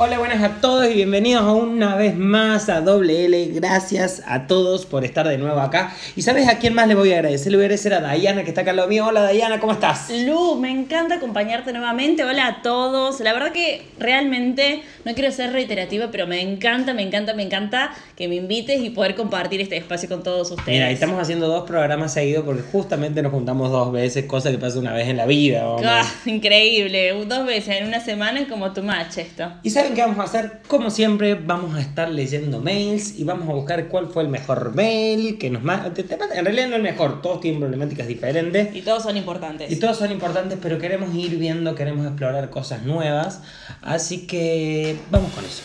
Hola, buenas a todos y bienvenidos una vez más a Doble L. Gracias a todos por estar de nuevo acá. ¿Y sabes a quién más le voy a agradecer? Le voy a agradecer a Dayana que está acá al lado mío. Hola Dayana, ¿cómo estás? Lu, me encanta acompañarte nuevamente. Hola a todos. La verdad que realmente no quiero ser reiterativa, pero me encanta, me encanta, me encanta que me invites y poder compartir este espacio con todos ustedes. Mira, estamos haciendo dos programas seguidos porque justamente nos juntamos dos veces, cosa que pasa una vez en la vida. Ah, increíble, dos veces en una semana es como tu match esto. ¿Y saben qué vamos a hacer? Como siempre, vamos a estar leyendo mails y vamos a buscar cuál fue el mejor mail que nos En realidad no el mejor, todos tienen problemáticas diferentes. Y todos son importantes. Y todos son importantes, pero queremos ir viendo, queremos explorar cosas nuevas. Así que vamos con eso.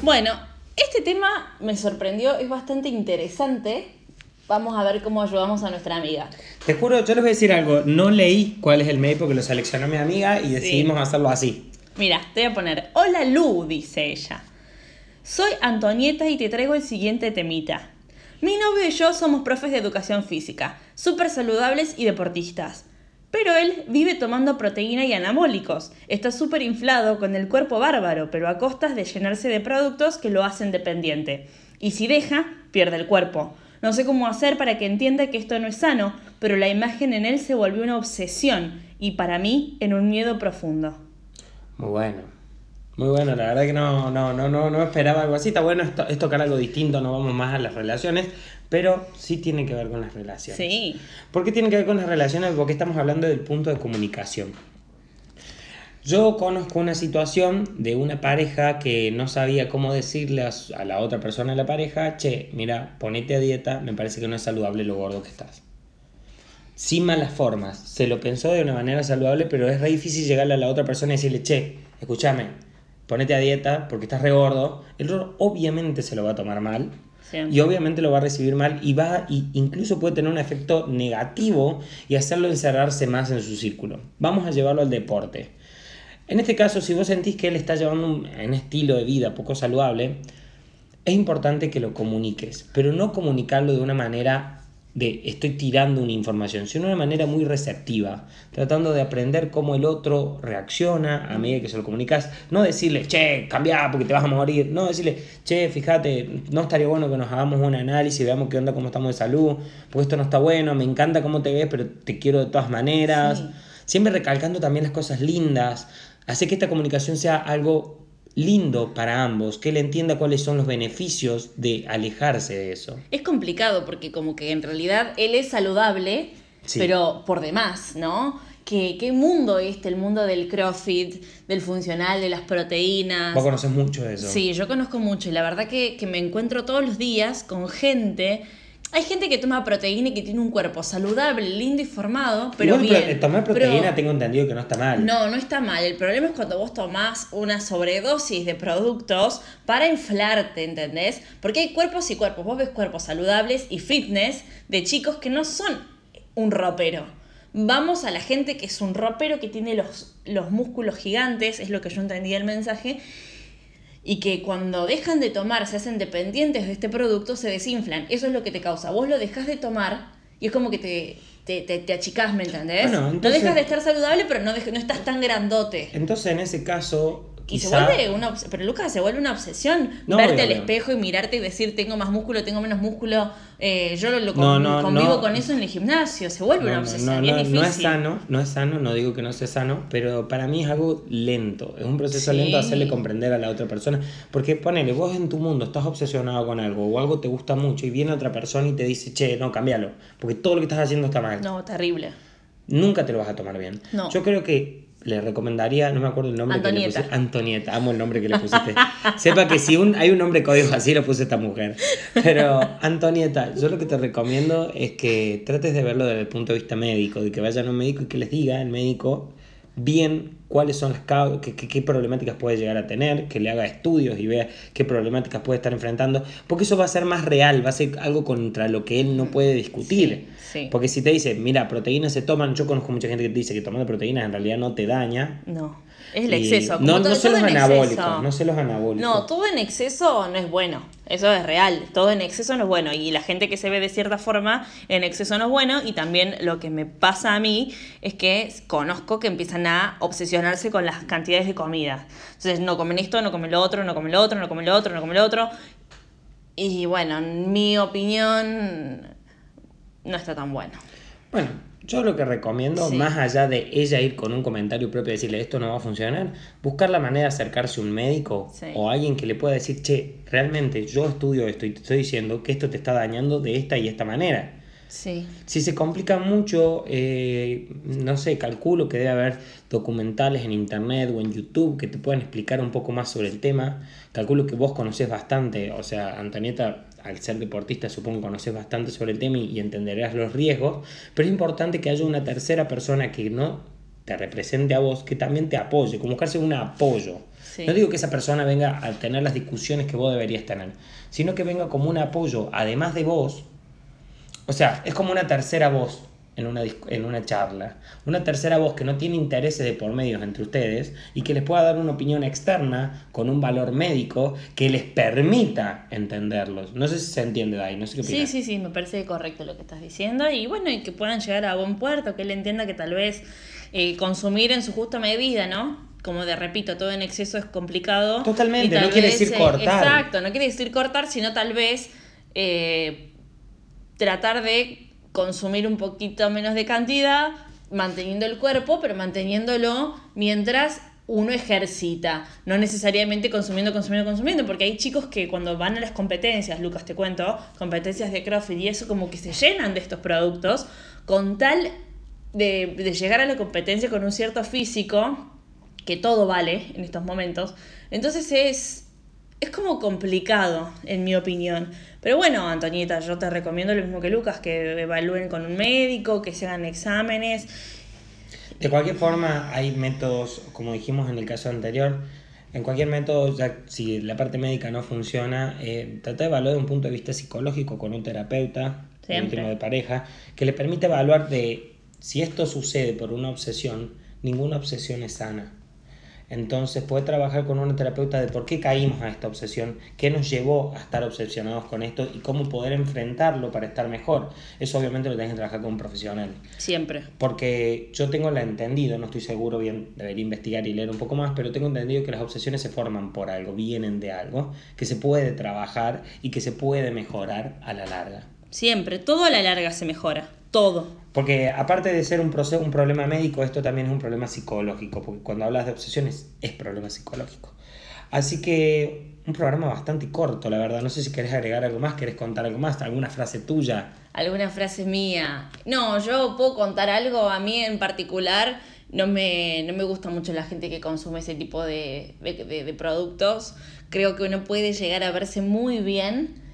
Bueno, este tema me sorprendió, es bastante interesante. Vamos a ver cómo ayudamos a nuestra amiga. Te juro, yo les voy a decir algo. No leí cuál es el mail porque lo seleccionó mi amiga y decidimos hacerlo así. Mira, te voy a poner. Hola Lu, dice ella. Soy Antonieta y te traigo el siguiente temita. Mi novio y yo somos profes de educación física, súper saludables y deportistas. Pero él vive tomando proteína y anabólicos. Está súper inflado, con el cuerpo bárbaro, pero a costas de llenarse de productos que lo hacen dependiente. Y si deja, pierde el cuerpo. No sé cómo hacer para que entienda que esto no es sano, pero la imagen en él se volvió una obsesión y para mí en un miedo profundo. Muy bueno. Muy bueno, la verdad que no, no, no, no, no esperaba algo así. Está bueno es tocar algo distinto, no vamos más a las relaciones, pero sí tiene que ver con las relaciones. Sí. ¿Por qué tiene que ver con las relaciones? Porque estamos hablando del punto de comunicación. Yo conozco una situación de una pareja que no sabía cómo decirle a, la otra persona de la pareja, che, mira, ponete a dieta, me parece que no es saludable lo gordo que estás. Sin malas formas, se lo pensó de una manera saludable, pero es re difícil llegarle a la otra persona y decirle, che, escúchame, ponete a dieta porque estás re gordo. El otro obviamente se lo va a tomar mal, y obviamente lo va a recibir mal y va y incluso puede tener un efecto negativo y hacerlo encerrarse más en su círculo. Vamos a llevarlo al deporte. En este caso, si vos sentís que él está llevando un, un estilo de vida poco saludable, es importante que lo comuniques, pero no comunicarlo de una manera de estoy tirando una información, sino de una manera muy receptiva, tratando de aprender cómo el otro reacciona a medida que se lo comunicas. No decirle, che, cambia porque te vas a morir. No decirle, che, fíjate, no estaría bueno que nos hagamos un análisis, veamos qué onda, cómo estamos de salud, porque esto no está bueno, me encanta cómo te ves, pero te quiero de todas maneras. Siempre recalcando también las cosas lindas. Hace que esta comunicación sea algo lindo para ambos, que él entienda cuáles son los beneficios de alejarse de eso. Es complicado porque como que en realidad él es saludable, pero por demás, ¿no? ¿Qué, ¿Qué mundo es este? El mundo del CrossFit, del funcional, de las proteínas. Vos conoces mucho de eso. Sí, yo conozco mucho y la verdad que, que me encuentro todos los días con gente hay gente que toma proteína y que tiene un cuerpo saludable, lindo y formado, pero bien. tomar proteína tengo entendido que no está mal. No, no está mal. El problema es cuando vos tomás una sobredosis de productos para inflarte, ¿entendés? Porque hay cuerpos y cuerpos. Vos ves cuerpos saludables y fitness de chicos que no son un ropero. Vamos a la gente que es un ropero que tiene los, los músculos gigantes, es lo que yo entendí del mensaje, y que cuando dejan de tomar, se hacen dependientes de este producto, se desinflan. Eso es lo que te causa. Vos lo dejas de tomar y es como que te, te, te, achicás, ¿me entendés? no dejas de estar saludable, pero no, no estás tan grandote. Entonces, en ese caso, y se vuelve una pero Lucas se vuelve una obsesión verte al espejo y mirarte y decir tengo más músculo, tengo menos músculo. Eh, yo lo, convivo con eso en el gimnasio, se vuelve una obsesión. No, es no es sano, no es sano, no digo que no sea sano, pero para mí es algo lento, es un proceso lento hacerle comprender a la otra persona. Porque ponele, vos en tu mundo estás obsesionado con algo o algo te gusta mucho y viene otra persona y te dice, che, no, cámbialo, porque todo lo que estás haciendo está mal. No, terrible. Nunca te lo vas a tomar bien. Yo creo que le recomendaría, no me acuerdo el nombre que le puse. Antonieta, amo el nombre que le pusiste. Sepa que si un, hay un nombre código así, lo puse esta mujer. Pero Antonieta, yo lo que te recomiendo es que trates de verlo desde el punto de vista médico, de que vayan a un médico y que les diga el médico bien cuáles son las qué, qué, problemáticas puede llegar a tener, que le haga estudios y vea qué problemáticas puede estar enfrentando, porque eso va a ser más real, va a ser algo contra lo que él no puede discutir. Porque si te dice, mira, proteínas se toman, yo conozco mucha gente que te dice que tomando proteínas en realidad no te daña. No. Es el Y exceso. como No, todo- no sé todo los anabólicos, no sé los anabólicos. No, todo en exceso no es bueno. Eso es real. Todo en exceso no es bueno. Y la gente que se ve de cierta forma en exceso no es bueno. Y también lo que me pasa a mí es que conozco que empiezan a obsesionarse con las cantidades de comida. Entonces, no comen esto, no comen lo otro, no comen lo otro, no comen lo otro, no comen lo otro. Y bueno, en mi opinión, no está tan bueno. Bueno, yo lo que recomiendo, Sí. más allá de ella ir con un comentario propio y decirle esto no va a funcionar, buscar la manera de acercarse a un médico Sí. o alguien que le pueda decir, che, realmente yo estudio esto y te estoy diciendo que esto te está dañando de esta y esta manera. Sí. Si se complica mucho, eh, no sé, calculo que debe haber documentales en internet o en YouTube que te puedan explicar un poco más sobre el tema. Calculo que vos conocés bastante, o sea, Antonieta, al ser deportista, supongo que conocés bastante sobre el tema y, y entenderás los riesgos, pero es importante que haya una tercera persona que no te represente a vos, que también te apoye, como buscarse un apoyo. Sí. No digo que esa persona venga a tener las discusiones que vos deberías tener, sino que venga como un apoyo, además de vos, o sea, es como una tercera voz en una, en una charla. Una tercera voz que no tiene intereses de por medio entre ustedes y que les pueda dar una opinión externa con un valor médico que les permita entenderlos. No sé si se entiende, Dai, no sé qué Sí, opinas. sí, sí, me parece correcto lo que estás diciendo. Y bueno, y que puedan llegar a buen puerto, que él entienda que tal vez eh, consumir en su justa medida, ¿no? Como de repito, todo en exceso es complicado. Totalmente, no quiere vez, decir cortar. exacto, no quiere decir cortar, sino tal vez eh, tratar de consumir un poquito menos de cantidad, manteniendo el cuerpo, pero manteniéndolo mientras uno ejercita, no necesariamente consumiendo, consumiendo, consumiendo, porque hay chicos que cuando van a las competencias, Lucas te cuento, competencias de CrossFit y eso como que se llenan de estos productos con tal de, de llegar a la competencia con un cierto físico, que todo vale en estos momentos, entonces es, es como complicado, en mi opinión. Pero bueno, Antonieta, yo te recomiendo lo mismo que Lucas, que evalúen con un médico, que se hagan exámenes. De cualquier forma, hay métodos, como dijimos en el caso anterior, en cualquier método, ya si la parte médica no funciona, eh, trata de evaluar desde un punto de vista psicológico con un terapeuta, Siempre. último de pareja, que le permite evaluar de si esto sucede por una obsesión, ninguna obsesión es sana. Entonces puede trabajar con una terapeuta de por qué caímos a esta obsesión, qué nos llevó a estar obsesionados con esto y cómo poder enfrentarlo para estar mejor. Eso obviamente lo tienes que trabajar con un profesional. Siempre. Porque yo tengo la entendido, no estoy seguro bien, debería investigar y leer un poco más, pero tengo entendido que las obsesiones se forman por algo, vienen de algo, que se puede trabajar y que se puede mejorar a la larga. Siempre. Todo a la larga se mejora. Todo. Porque aparte de ser un, proceso, un problema médico, esto también es un problema psicológico, porque cuando hablas de obsesiones es problema psicológico. Así que un programa bastante corto, la verdad. No sé si querés agregar algo más, querés contar algo más, alguna frase tuya. ¿Alguna frase mía? No, yo puedo contar algo. A mí en particular no me, no me gusta mucho la gente que consume ese tipo de, de- de- de productos. Creo que uno puede llegar a verse muy bien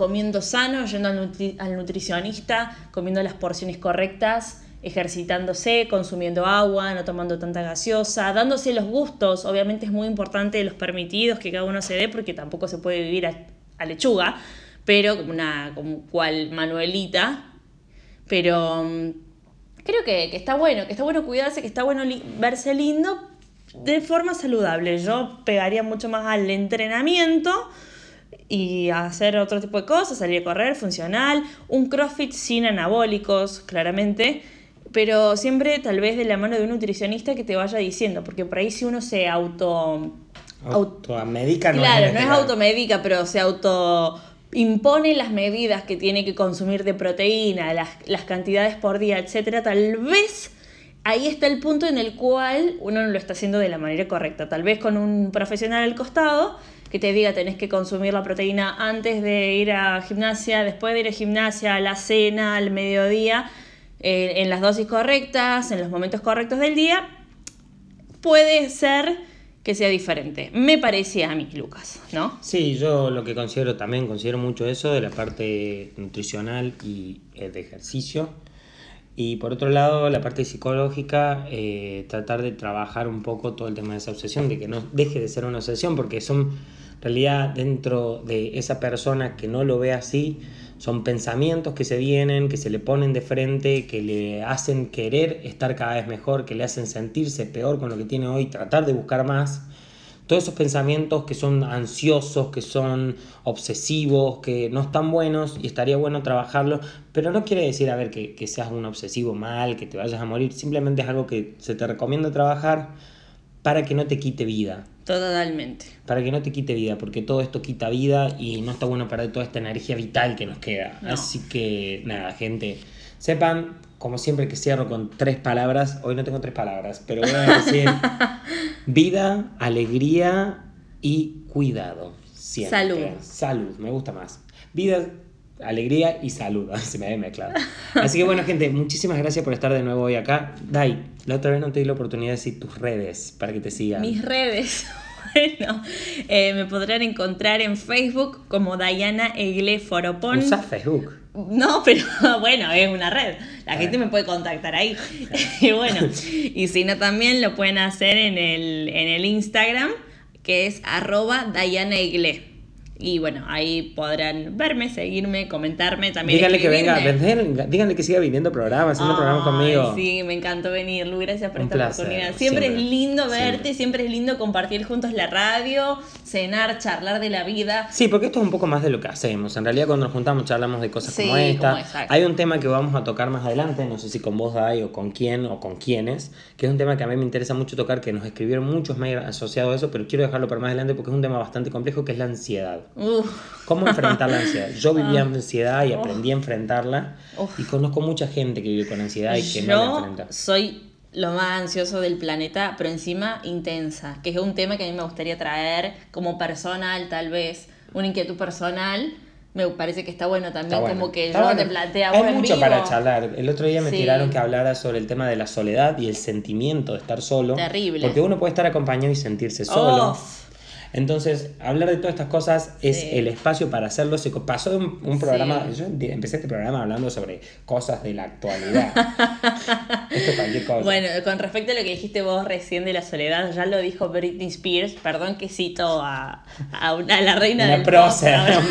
comiendo sano, yendo al, nutri- al nutricionista, comiendo las porciones correctas, ejercitándose, consumiendo agua, no tomando tanta gaseosa, dándose los gustos. Obviamente es muy importante los permitidos que cada uno se dé porque tampoco se puede vivir a, lechuga, pero como una como cual Manuelita. Pero mm, creo que, que está bueno, que está bueno cuidarse, que está bueno verse lindo de forma saludable. Yo pegaría mucho más al entrenamiento y hacer otro tipo de cosas, salir a correr, funcional, un CrossFit sin anabólicos, claramente, pero siempre tal vez de la mano de un nutricionista que te vaya diciendo, porque por ahí si uno se auto... aut- Automedica no Claro, es no es legal. automédica, pero se auto impone las medidas que tiene que consumir de proteína, las, las cantidades por día, etcétera, tal vez ahí está el punto en el cual uno no lo está haciendo de la manera correcta. Tal vez con un profesional al costado que te diga tenés que consumir la proteína antes de ir a gimnasia, después de ir a gimnasia, a la cena, al mediodía, eh, en las dosis correctas, en los momentos correctos del día, puede ser que sea diferente. Me parecía a mí, Lucas, ¿no? Sí, yo lo que considero también, considero mucho eso de la parte nutricional y eh, de ejercicio. Y por otro lado, la parte psicológica, eh, tratar de trabajar un poco todo el tema de esa obsesión, de que no deje de ser una obsesión, porque son, realidad, dentro de esa persona que no lo ve así, Son pensamientos que se vienen, que se le ponen de frente, que le hacen querer estar cada vez mejor, que le hacen sentirse peor con lo que tiene hoy, tratar de buscar más. Todos esos pensamientos que son ansiosos, que son obsesivos, que no están buenos y estaría bueno trabajarlos, pero no quiere decir, a ver, que, que seas un obsesivo mal, que te vayas a morir, simplemente es algo que se te recomienda trabajar para que no te quite vida. Totalmente. Para que no te quite vida, porque todo esto quita vida y no está bueno perder toda esta energía vital que nos queda. No. Así que, nada, gente, sepan, como siempre que cierro con tres palabras, hoy no tengo tres palabras, pero voy a decir vida, alegría y cuidado. Siempre. Salud. Salud, me gusta más. Vida, alegría y salud. Se me había mezclado. Así que bueno, gente, muchísimas gracias por estar de nuevo hoy acá. Dai, la otra vez no te di la oportunidad de decir tus redes para que te sigan. Mis redes. Bueno, eh, me podrán encontrar en Facebook como Diana Egle Foropón. ¿Usas Facebook? No, pero bueno, es una red. La gente me puede contactar ahí. y bueno, y si no, también lo pueden hacer en el, en el Instagram, que es arroba Diana Egle. Y bueno, ahí podrán verme, seguirme, comentarme también. Díganle que venga, díganle que siga viniendo programas, haciendo programas conmigo. Sí, me encantó venir, Lu. Gracias por Un esta placer, oportunidad. Siempre, siempre, es lindo verte, siempre. siempre. es lindo compartir juntos la radio, cenar, charlar de la vida. Sí, porque esto es un poco más de lo que hacemos. En realidad cuando nos juntamos charlamos de cosas Sí, como esta. como. Hay un tema que vamos a tocar más adelante, no sé si con vos, Dai, o con quién, o con quiénes, que es un tema que a mí me interesa mucho tocar, que nos escribieron muchos mails asociados a eso, pero quiero dejarlo para más adelante porque es un tema bastante complejo, que es la ansiedad. Uf, ¿Cómo enfrentar la ansiedad? Yo vivía ansiedad y aprendí a enfrentarla Uf. y conozco mucha gente que vive con ansiedad y que no la yo enfrenta. soy lo más ansioso del planeta, pero encima intensa, que es un tema que a mí me gustaría traer como personal, tal vez, una inquietud personal. Me parece que está bueno también, Está bueno, como que está yo bueno. te plantea Hay mucho vivo. para charlar. El otro día me Sí. tiraron que hablara sobre el tema de la soledad y el sentimiento de estar solo. Terrible. Porque uno puede estar acompañado y sentirse solo. Uf. Entonces, hablar de todas estas cosas es Sí. el espacio para hacerlo. Se pasó un, un programa, Sí. yo empe- empecé este programa hablando sobre cosas de la actualidad. Esto es cualquier cosa. Bueno, con respecto a lo que dijiste vos recién de la soledad, ya lo dijo Britney Spears, perdón que cito a, a, una- a la reina una del prócer, pop,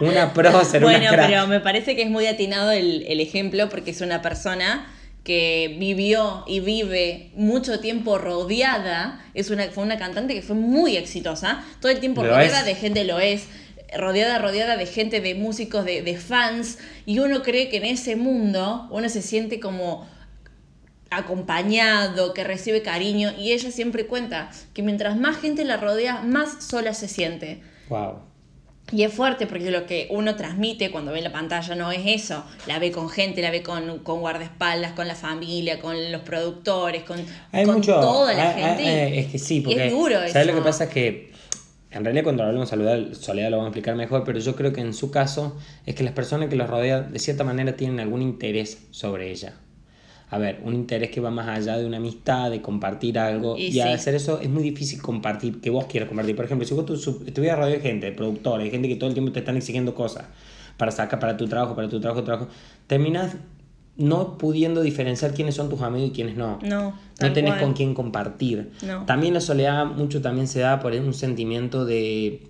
una, una prócer, Bueno, una pero me parece que es muy atinado el, el ejemplo porque es una persona que vivió y vive mucho tiempo rodeada, es una, fue una cantante que fue muy exitosa, todo el tiempo Lo rodeada es. de gente lo es, rodeada, rodeada de gente, de músicos, de, de fans, y uno cree que en ese mundo uno se siente como acompañado, que recibe cariño, y ella siempre cuenta que mientras más gente la rodea, más sola se siente. Wow. Y es fuerte porque lo que uno transmite cuando ve la pantalla no es eso. La ve con gente, la ve con, con guardaespaldas, con la familia, con los productores, con, Hay con mucho. toda la hay- gente. hay- es que sí, porque. es duro ¿Sabes eso. lo que pasa? Es que. En realidad, cuando hablamos de soledad, soledad lo vamos a explicar mejor, pero yo creo que en su caso es que las personas que los rodean de cierta manera tienen algún interés sobre ella. A ver, un interés que va más allá de una amistad, de compartir algo. Y Y, sí. al hacer eso es muy difícil compartir, que vos quieras compartir. Por ejemplo, si vos estuvieras rodeado de gente, de productores, de gente que todo el tiempo te están exigiendo cosas para sacar para tu trabajo, para tu trabajo, trabajo, terminas no pudiendo diferenciar quiénes son tus amigos y quiénes no. No, No tenés cual. con quién compartir. No. También la soledad mucho también se da por un sentimiento de...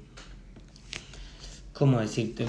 ¿Cómo decirte?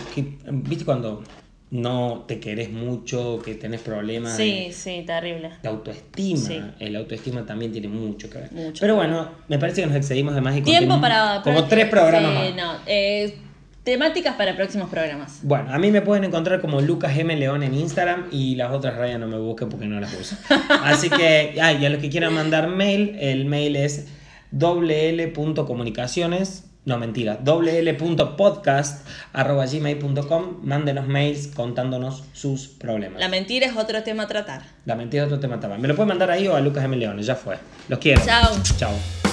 ¿Viste cuando no te querés mucho, que tenés problemas Sí, de, sí, terrible. de autoestima? Sí. El autoestima también tiene mucho que ver. Mucho Pero bueno, me parece que nos excedimos de más y Tiempo para... Como para- tres programas sí, más. no, eh, temáticas para próximos programas. Bueno, a mí me pueden encontrar como Lucas M. León en Instagram y las otras rayas no me busquen porque no las uso. Así que, ah, y a los que quieran mandar mail, el mail es wl.comunicaciones, no mentira, wl.podcast.gmail.com, mándenos mails contándonos sus problemas. La mentira es otro tema a tratar. La mentira es otro tema también. Me lo pueden mandar ahí o a Lucas M. León, ya fue. Los quiero. Chao. Chao.